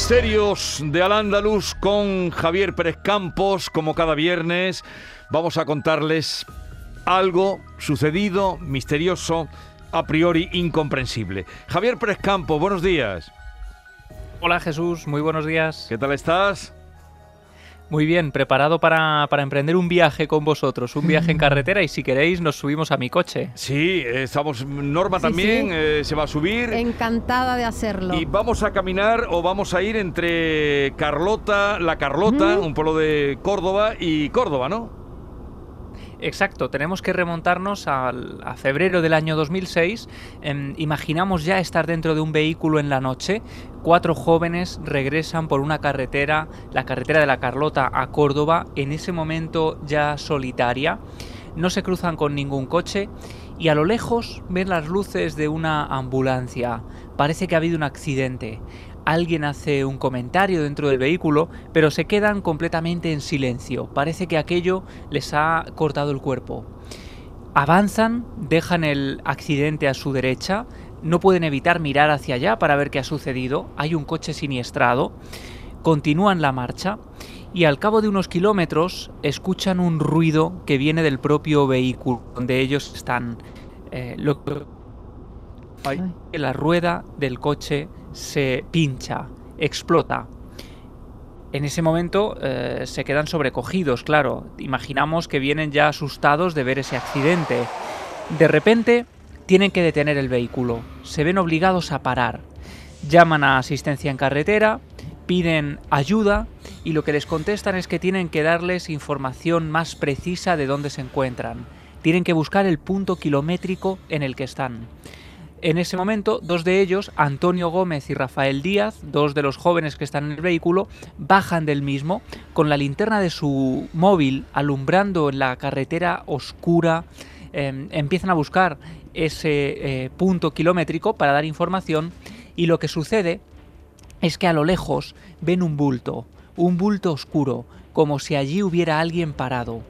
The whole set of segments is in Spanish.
Misterios de Al-Ándalus con Javier Pérez Campos, como cada viernes, vamos a contarles algo sucedido, misterioso, a priori incomprensible. Javier Pérez Campos, buenos días. Hola Jesús, muy buenos días. ¿Qué tal estás? Muy bien, preparado para, para, emprender un viaje con vosotros, un viaje en carretera y si queréis nos subimos a mi coche. Sí, estamos, Norma Sí, también sí. eh, se va a subir. Encantada de hacerlo. Y vamos a caminar o vamos a ir entre Carlota, La Carlota, un pueblo de Córdoba, y Córdoba, ¿no? Exacto, tenemos que remontarnos a febrero del año 2006. Em, imaginamos ya estar dentro de un vehículo en la noche. Cuatro jóvenes regresan por una carretera, la carretera de la Carlota a Córdoba, en ese momento ya solitaria. No se cruzan con ningún coche y a lo lejos ven las luces de una ambulancia. Parece que ha habido un accidente. Alguien hace un comentario dentro del vehículo, pero se quedan completamente en silencio. Parece que aquello les ha cortado el cuerpo. Avanzan, dejan el accidente a su derecha, no pueden evitar mirar hacia allá para ver qué ha sucedido. Hay un coche siniestrado. Continúan la marcha y al cabo de unos kilómetros escuchan un ruido que viene del propio vehículo donde ellos están. Eh, lo Ay. la rueda del coche se pincha, explota. En ese momento eh, se quedan sobrecogidos, claro. Imaginamos que vienen ya asustados de ver ese accidente. De repente tienen que detener el vehículo. Se ven obligados a parar. Llaman a asistencia en carretera, piden ayuda y lo que les contestan es que tienen que darles información más precisa de dónde se encuentran. Tienen que buscar el punto kilométrico en el que están. En ese momento, dos de ellos, Antonio Gómez y Rafael Díaz, dos de los jóvenes que están en el vehículo, bajan del mismo con la linterna de su móvil alumbrando en la carretera oscura. eh, empiezan a buscar ese eh, punto kilométrico para dar información y lo que sucede es que a lo lejos ven un bulto, un bulto oscuro, como si allí hubiera alguien parado.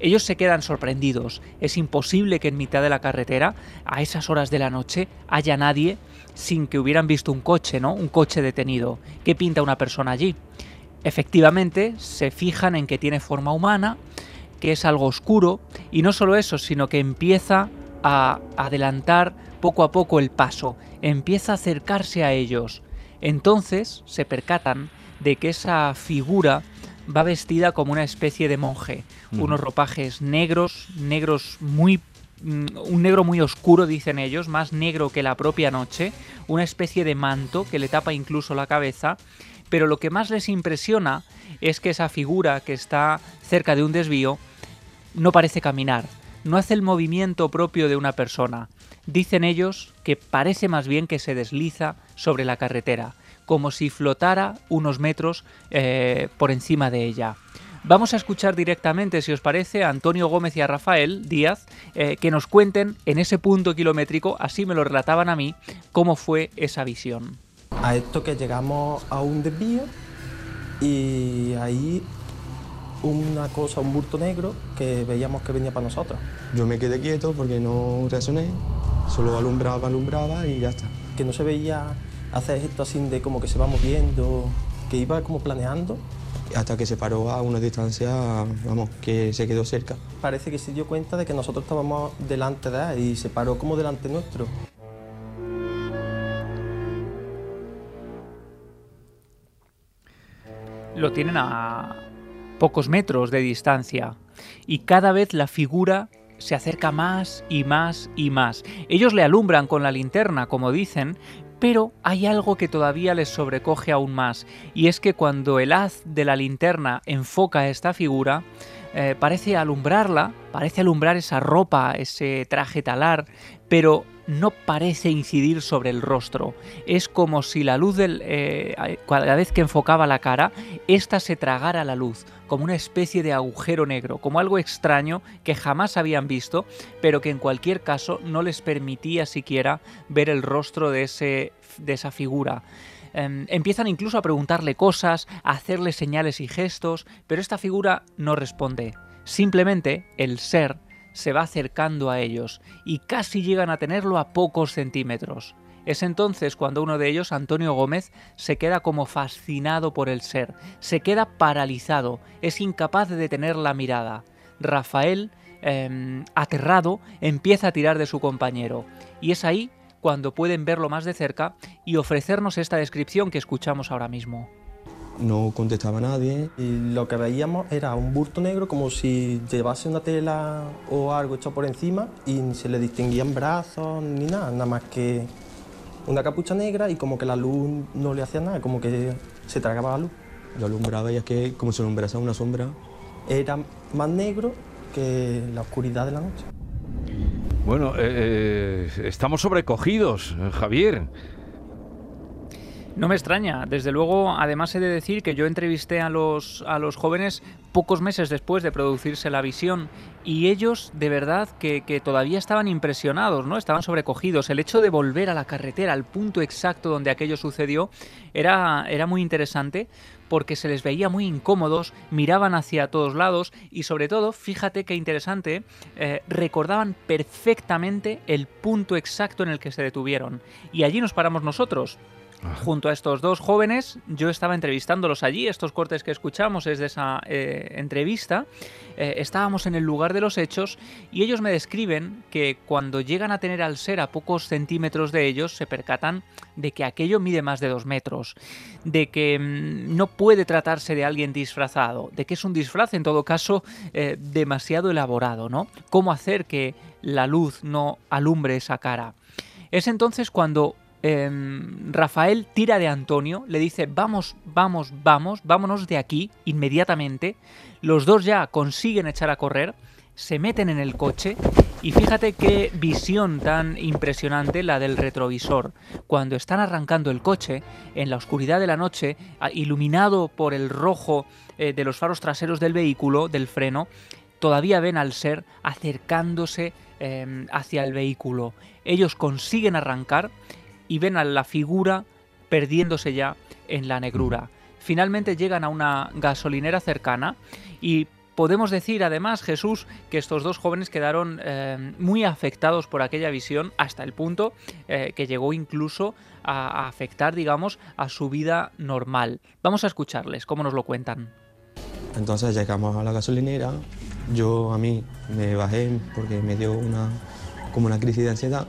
Ellos se quedan sorprendidos. Es imposible que en mitad de la carretera, a esas horas de la noche, haya nadie sin que hubieran visto un coche, ¿no? Un coche detenido. ¿Qué pinta una persona allí? Efectivamente, se fijan en que tiene forma humana, que es algo oscuro, y no solo eso, sino que empieza a adelantar poco a poco el paso, empieza a acercarse a ellos. Entonces se percatan de que esa figura va vestida como una especie de monje, unos ropajes negros, negros muy mm, un negro muy oscuro, dicen ellos, más negro que la propia noche, una especie de manto que le tapa incluso la cabeza, pero lo que más les impresiona es que esa figura que está cerca de un desvío no parece caminar, no hace el movimiento propio de una persona. Dicen ellos que parece más bien que se desliza sobre la carretera, como si flotara unos metros eh, por encima de ella. Vamos a escuchar directamente, si os parece, a Antonio Gómez y a Rafael Díaz eh, que nos cuenten en ese punto kilométrico, así me lo relataban a mí, cómo fue esa visión. A esto que llegamos a un desvío y ahí una cosa, un bulto negro que veíamos que venía para nosotros. Yo me quedé quieto porque no reaccioné, solo alumbraba, alumbraba y ya está. Que no se veía hacer esto así de como que se va moviendo, que iba como planeando. Hasta que se paró a una distancia, vamos, que se quedó cerca. Parece que se dio cuenta de que nosotros estábamos delante de él y se paró como delante nuestro. lo tienen a pocos metros de distancia y cada vez la figura se acerca más y más y más. Ellos le alumbran con la linterna, como dicen, pero hay algo que todavía les sobrecoge aún más, y es que cuando el haz de la linterna enfoca esta figura, eh, parece alumbrarla, parece alumbrar esa ropa, ese traje talar, pero no parece incidir sobre el rostro. Es como si la luz del. eh, cada vez que enfocaba la cara, ésta se tragara la luz, como una especie de agujero negro, como algo extraño que jamás habían visto, pero que en cualquier caso no les permitía siquiera ver el rostro de, ese, de esa figura. Em, empiezan incluso a preguntarle cosas, a hacerle señales y gestos, pero esta figura no responde. Simplemente el ser se va acercando a ellos y casi llegan a tenerlo a pocos centímetros. Es entonces cuando uno de ellos, Antonio Gómez, se queda como fascinado por el ser, se queda paralizado, es incapaz de detener la mirada. Rafael, em, aterrado, empieza a tirar de su compañero. Y es ahí cuando pueden verlo más de cerca y ofrecernos esta descripción que escuchamos ahora mismo. No contestaba nadie. Y lo que veíamos era un bulto negro como si llevase una tela o algo hecho por encima y se le distinguían brazos ni nada, nada más que una capucha negra y como que la luz no le hacía nada, como que se tragaba la luz. Yo alumbraba y es que como se alumbrase una sombra. Era más negro que la oscuridad de la noche. Bueno, eh, eh, estamos sobrecogidos, Javier. No me extraña. Desde luego, además he de decir que yo entrevisté a los, a los jóvenes pocos meses después de producirse la visión y ellos de verdad que, que, todavía estaban impresionados, ¿no? Estaban sobrecogidos. El hecho de volver a la carretera, al punto exacto donde aquello sucedió, era, era muy interesante porque se les veía muy incómodos, miraban hacia todos lados y sobre todo, fíjate qué interesante, eh, recordaban perfectamente el punto exacto en el que se detuvieron. Y allí nos paramos nosotros. Junto a estos dos jóvenes, yo estaba entrevistándolos allí, estos cortes que escuchamos es de esa eh, entrevista, eh, estábamos en el lugar de los hechos y ellos me describen que cuando llegan a tener al ser a pocos centímetros de ellos, se percatan de que aquello mide más de dos metros, de que mmm, no puede tratarse de alguien disfrazado, de que es un disfraz en todo caso eh, demasiado elaborado, ¿no? ¿Cómo hacer que la luz no alumbre esa cara? Es entonces cuando eh, Rafael tira de Antonio, le dice, vamos, vamos, vamos, vámonos de aquí inmediatamente. Los dos ya consiguen echar a correr, se meten en el coche y fíjate qué visión tan impresionante la del retrovisor. Cuando están arrancando el coche, en la oscuridad de la noche, iluminado por el rojo eh, de los faros traseros del vehículo, del freno, todavía ven al ser acercándose eh, hacia el vehículo. Ellos consiguen arrancar y ven a la figura perdiéndose ya en la negrura. Finalmente llegan a una gasolinera cercana y podemos decir además, Jesús, que estos dos jóvenes quedaron eh, muy afectados por aquella visión hasta el punto eh, que llegó incluso a, a, afectar, digamos, a su vida normal. Vamos a escucharles, cómo nos lo cuentan. Entonces llegamos a la gasolinera, yo a mí me bajé porque me dio una, como una crisis de ansiedad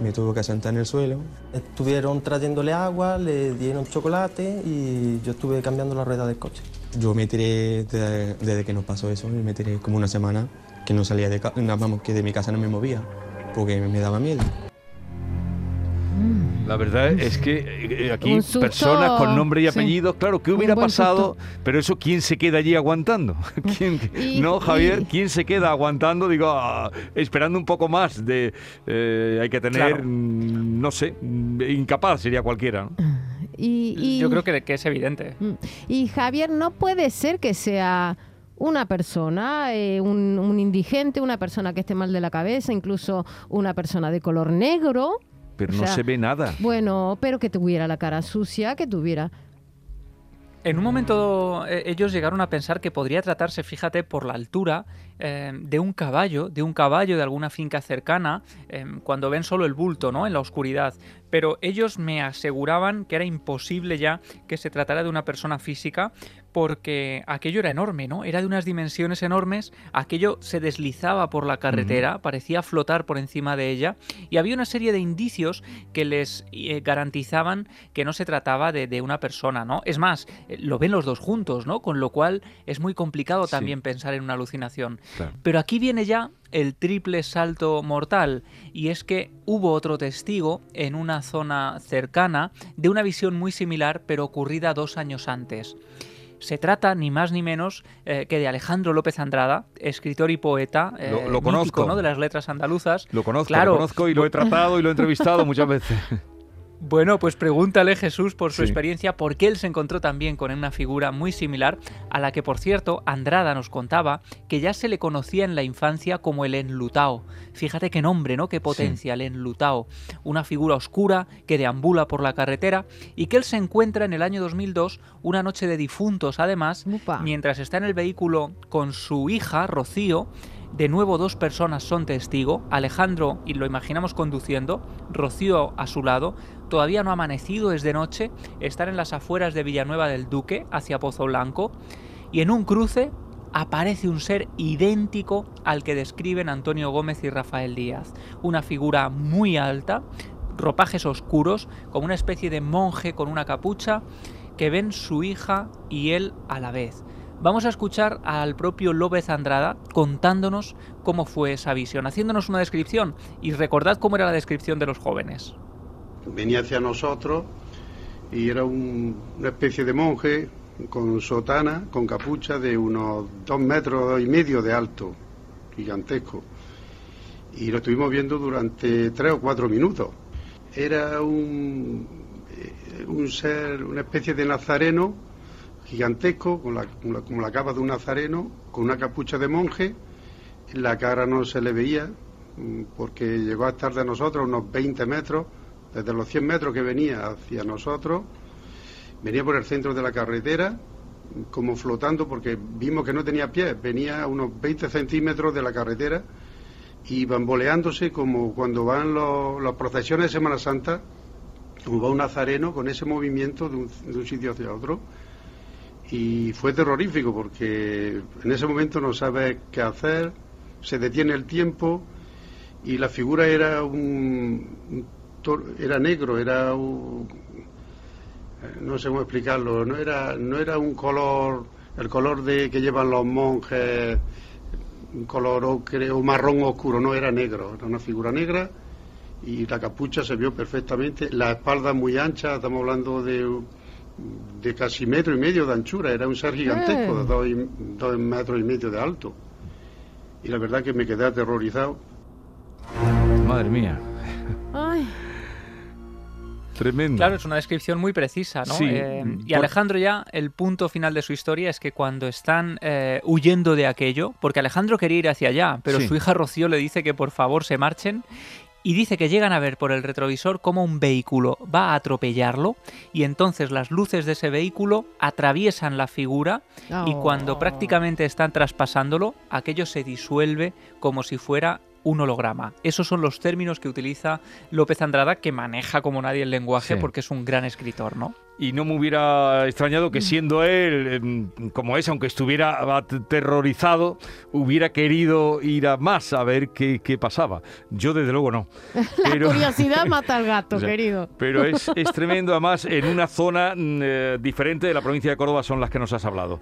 me tuvo que sentar en el suelo. Estuvieron trayéndole agua, le dieron chocolate y yo estuve cambiando la rueda del coche. Yo me tiré de, desde que nos pasó eso, me tiré como una semana que no salía de casa, vamos, que de mi casa no me movía porque me daba miedo. La verdad es que eh, aquí personas con nombre y apellido, sí. claro, ¿qué hubiera pasado? Susto. Pero eso, ¿quién se queda allí aguantando? ¿Quién, y, no, Javier, y... ¿quién se queda aguantando? Digo, ah, esperando un poco más de... Eh, hay que tener, claro. no sé, incapaz sería cualquiera. ¿no? Y, y, Yo creo que, que es evidente. Mm. Y Javier, no puede ser que sea una persona, eh, un, un, indigente, una persona que esté mal de la cabeza, incluso una persona de color negro, pero o sea, no se ve nada. Bueno, pero que tuviera la cara sucia, que tuviera... En un momento eh, ellos llegaron a pensar que podría tratarse, fíjate, por la altura eh, de un caballo, de un caballo de alguna finca cercana, eh, cuando ven solo el bulto, ¿no? En la oscuridad. Pero ellos me aseguraban que era imposible ya que se tratara de una persona física porque aquello era enorme, ¿no? Era de unas dimensiones enormes, aquello se deslizaba por la carretera, uh -huh. parecía flotar por encima de ella, y había una serie de indicios que les eh, garantizaban que no se trataba de, de, una persona, ¿no? Es más, eh, lo ven los dos juntos, ¿no? Con lo cual es muy complicado sí. también pensar en una alucinación. Claro. Pero aquí viene ya el triple salto mortal y es que hubo otro testigo en una zona cercana de una visión muy similar pero ocurrida dos años antes. Se trata ni más ni menos eh, que de Alejandro López Andrada, escritor y poeta, eh, lo, lo conozco. Mítico, ¿no? de las letras andaluzas. Lo conozco, claro. lo conozco y lo he tratado y lo he entrevistado muchas veces. Bueno, pues pregúntale Jesús por su sí. experiencia, porque él se encontró también con una figura muy similar, a la que por cierto Andrada nos contaba que ya se le conocía en la infancia como el enlutao. Fíjate qué nombre, ¿no? Qué potencia, sí. el enlutao. Una figura oscura que deambula por la carretera y que él se encuentra en el año 2002, una noche de difuntos además, Upa. mientras está en el vehículo con su hija, Rocío, de nuevo dos personas son testigo, Alejandro, y lo imaginamos conduciendo, Rocío a su lado, todavía no ha amanecido, es de noche, están en las afueras de Villanueva del Duque, hacia Pozo Blanco, y en un cruce aparece un ser idéntico al que describen Antonio Gómez y Rafael Díaz. Una figura muy alta, ropajes oscuros, como una especie de monje con una capucha, que ven su hija y él a la vez. Vamos a escuchar al propio López Andrada contándonos cómo fue esa visión, haciéndonos una descripción y recordad cómo era la descripción de los jóvenes. Venía hacia nosotros y era un- una especie de monje con sotana, con capucha de unos dos metros y medio de alto, gigantesco. Y lo estuvimos viendo durante tres o cuatro minutos. Era un, eh, un ser, una especie de nazareno gigantesco, con la- como la capa de un nazareno, con una capucha de monje. La cara no se le veía, mm, porque llegó a estar de nosotros unos 20 metros, desde los 100 metros que venía hacia nosotros, venía por el centro de la carretera, como flotando, porque vimos que no tenía pies, venía a unos 20 centímetros de la carretera y bamboleándose como cuando van las procesiones de Semana Santa, como va un nazareno con ese movimiento de un, sitio hacia otro. Y fue terrorífico porque en ese momento no sabes qué hacer, se detiene el tiempo y la figura era un, era negro, era un, eh, no sé cómo explicarlo, no era no era un color el color de que llevan los monjes un color ocre o marrón oscuro, no era negro, era una figura negra y la capucha se vio perfectamente, la espalda muy ancha, estamos hablando de de casi metro y medio de anchura, era un ser gigantesco, de dos, y- dos metros y medio de alto. Y la verdad que me quedé aterrorizado. Madre mía, Ay, tremendo. Claro, es una descripción muy precisa, ¿no? Sí, Eh, y Alejandro ya, el punto final de su historia es que cuando están eh, huyendo de aquello, porque Alejandro quería ir hacia allá, pero Sí. su hija Rocío le dice que por favor se marchen. Y dice que llegan a ver por el retrovisor cómo un vehículo va a atropellarlo y entonces las luces de ese vehículo atraviesan la figura y cuando Oh. prácticamente están traspasándolo, aquello se disuelve como si fuera un holograma. Esos son los términos que utiliza López Andrada, que maneja como nadie el lenguaje Sí. porque es un gran escritor, ¿no? Y no me hubiera extrañado que siendo él em, como es, aunque estuviera aterrorizado, hubiera querido ir a más a ver qué, qué pasaba. Yo desde luego no. la curiosidad mata al gato, O sea, querido. Pero es, es tremendo, además, en una zona mm, eh, diferente de la provincia de Córdoba son las que nos has hablado.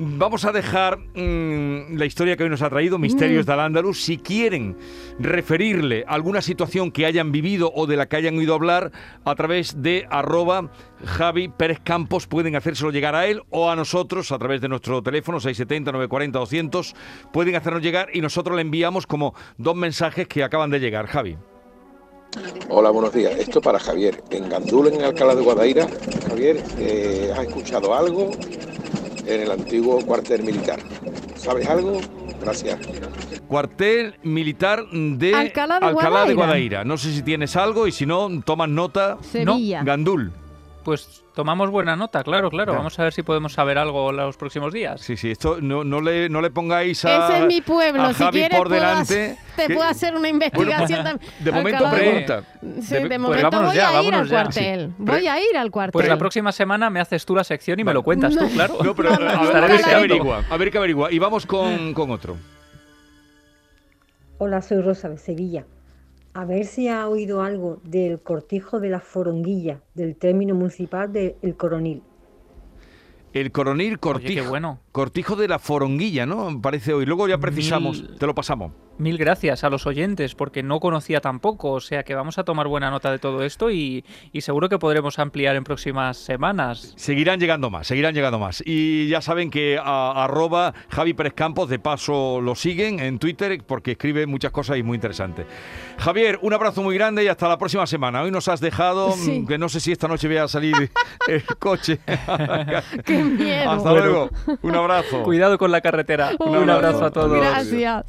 Vamos a dejar mm, la historia que hoy nos ha traído, Misterios de Al-Ándalus. Si quieren referirle alguna situación que hayan vivido o de la que hayan oído hablar, a través de arroba Javi Pérez Campos pueden hacérselo llegar a él o a nosotros a través de nuestro teléfono 670-940-200. Pueden hacernos llegar y nosotros le enviamos como dos mensajes que acaban de llegar. Javi. Hola, buenos días. Esto para Javier. En Gandul, en Alcalá de Guadaira, Javier, eh, ¿has escuchado algo en el antiguo cuartel militar? ¿Sabes algo? Gracias. Cuartel militar de Alcalá de Guadaira. Guadaira. No sé si tienes algo y si no, toman nota. Sevilla. Gandul. Pues tomamos buena nota, claro, claro. Ya. Vamos a ver si podemos saber algo los próximos días. Sí, sí, esto no, no, le, no le pongáis a. Ese es mi pueblo. a si Javi quieres, por puedo delante. hacer- te que- puedo hacer una investigación también. de momento Alcalá de pregunta. Sí, De- de, pues momento voy ya, a ir al cuartel. Sí. Voy a ir al cuartel. Pues la próxima semana me haces tú la sección y me lo cuentas tú, claro. No, pero a ver, Estaré a ver qué averigua. A ver qué averigua. Y vamos con, con otro. Hola, soy Rosa de Sevilla. A ver si ha oído algo del cortijo de la foronguilla, del término municipal de El Coronil. El coronil Cortijo. qué bueno. Cortijo de la Foronguilla, ¿no? Parece hoy. Luego ya precisamos. Mil- Te lo pasamos. Mil gracias a los oyentes, porque no conocía tampoco, o sea que vamos a tomar buena nota de todo esto y, y seguro que podremos ampliar en próximas semanas. Seguirán llegando más, seguirán llegando más. Y ya saben que a, arroba Javi Pérez Campos, de paso lo siguen en Twitter porque escribe muchas cosas y muy interesantes. Javier, un abrazo muy grande y hasta la próxima semana. Hoy nos has dejado, Sí. mm, que no sé si esta noche voy a salir el coche. ¡Qué miedo! hasta luego. Un abrazo. Cuidado con la carretera. Un Un abrazo abrazo. a todos. Gracias.